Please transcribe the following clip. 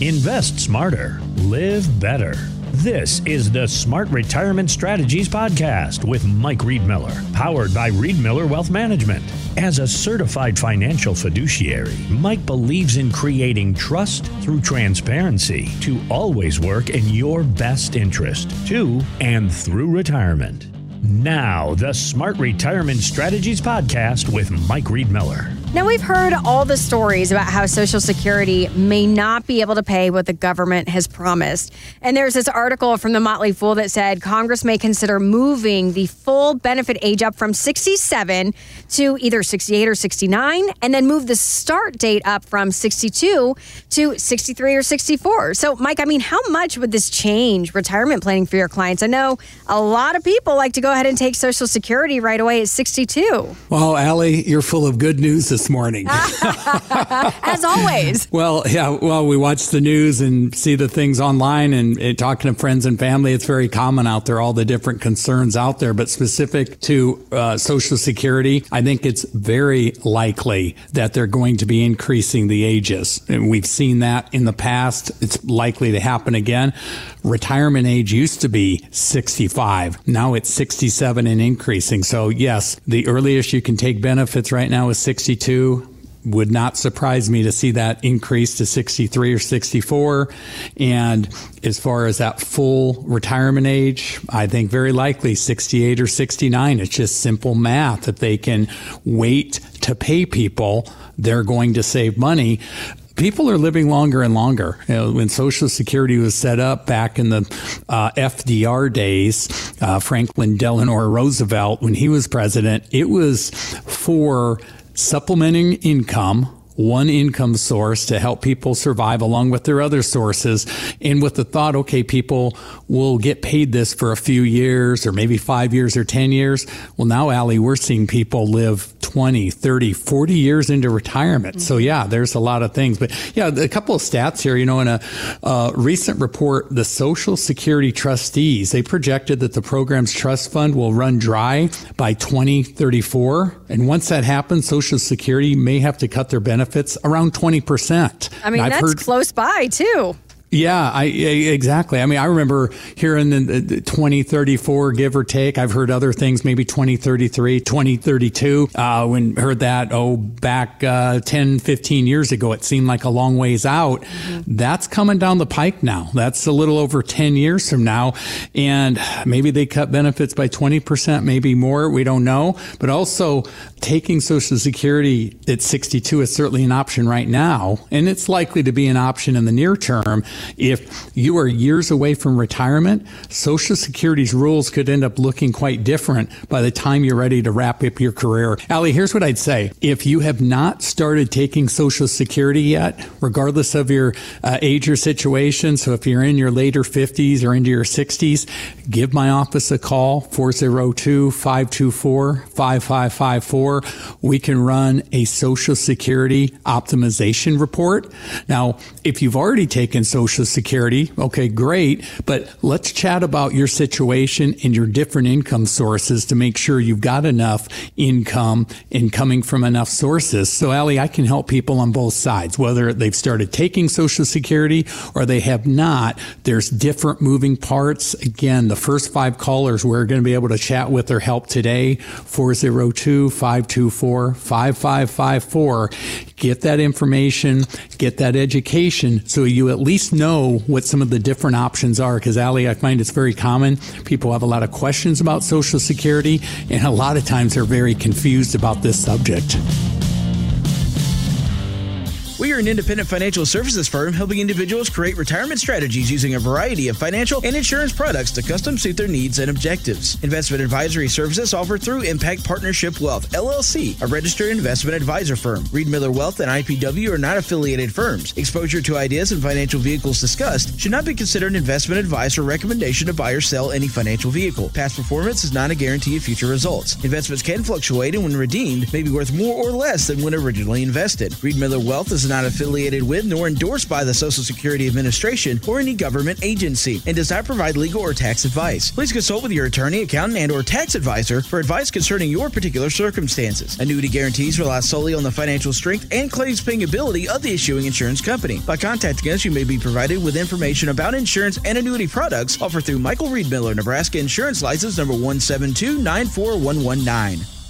Invest smarter, live better. This is the Smart Retirement Strategies Podcast with Mike Riedmiller, powered by Riedmiller Wealth Management. As a certified financial fiduciary, Mike believes in creating trust through transparency to always work in your best interest to and through retirement. Now, the Smart Retirement Strategies Podcast with Mike Riedmiller. Now, we've heard all the stories about how Social Security may not be able to pay what the government has promised. And there's this article from the Motley Fool that said Congress may consider moving the full benefit age up from 67 to either 68 or 69, and then move the start date up from 62 to 63 or 64. So, Mike, I mean, how much would this change retirement planning for your clients? I know a lot of people like to go ahead and take Social Security right away at 62. Well, Allie, you're full of good news this morning. As always. well, yeah, well, we watch the news and see the things online and, and talking to friends and family. It's very common out there, all the different concerns out there. But specific to uh, Social Security, I think it's very likely that they're going to be increasing the ages. And we've seen that in the past. It's likely to happen again. Retirement age used to be 65. Now it's 67 and increasing. So, yes, the earliest you can take benefits right now is 62 would not surprise me to see that increase to 63 or 64. And as far as that full retirement age, I think very likely 68 or 69. It's just simple math. If they can wait to pay people, they're going to save money people are living longer and longer. You know, when Social Security was set up back in the uh, FDR days, uh, Franklin Delano Roosevelt, when he was president, it was for supplementing income one income source to help people survive along with their other sources. And with the thought, okay, people will get paid this for a few years or maybe five years or 10 years. Well, now, Allie, we're seeing people live 20, 30, 40 years into retirement. Mm-hmm. So, yeah, there's a lot of things. But yeah, a couple of stats here. You know, in a uh, recent report, the Social Security trustees, they projected that the program's trust fund will run dry by 2034. And once that happens, Social Security may have to cut their benefits around 20%. I mean, that's heard, close by, too. Yeah, I, exactly. I mean, I remember hearing the, the 2034, give or take. I've heard other things, maybe 2033, 2032. Uh, when heard that, oh, back uh, 10, 15 years ago, it seemed like a long ways out. Mm-hmm. That's coming down the pike now. That's a little over 10 years from now. And maybe they cut benefits by 20%, maybe more. We don't know. But also, taking Social Security at 62 is certainly an option right now. And it's likely to be an option in the near term if you are years away from retirement, Social Security's rules could end up looking quite different by the time you're ready to wrap up your career. Allie, here's what I'd say. If you have not started taking Social Security yet, regardless of your uh, age or situation, so if you're in your later 50s or into your 60s, give my office a call, 402 524 5554. We can run a Social Security optimization report. Now, if you've already taken Social Social Security. Okay, great. But let's chat about your situation and your different income sources to make sure you've got enough income and coming from enough sources. So, Allie, I can help people on both sides, whether they've started taking Social Security or they have not. There's different moving parts. Again, the first five callers we're going to be able to chat with or help today 402 524 5554. Get that information, get that education so you at least know what some of the different options are. Because, Allie, I find it's very common. People have a lot of questions about Social Security, and a lot of times they're very confused about this subject. Are an independent financial services firm helping individuals create retirement strategies using a variety of financial and insurance products to custom suit their needs and objectives. Investment advisory services offered through Impact Partnership Wealth, LLC, a registered investment advisor firm. Riedmiller Wealth and IPW are not affiliated firms. Exposure to ideas and financial vehicles discussed should not be considered investment advice or recommendation to buy or sell any financial vehicle. Past performance is not a guarantee of future results. Investments can fluctuate and when redeemed may be worth more or less than when originally invested. Riedmiller Wealth is not not affiliated with nor endorsed by the Social Security Administration or any government agency and does not provide legal or tax advice. Please consult with your attorney, accountant, and or tax advisor for advice concerning your particular circumstances. Annuity guarantees rely solely on the financial strength and claims paying ability of the issuing insurance company. By contacting us, you may be provided with information about insurance and annuity products offered through Michael Riedmiller, Nebraska Insurance License number 17294119.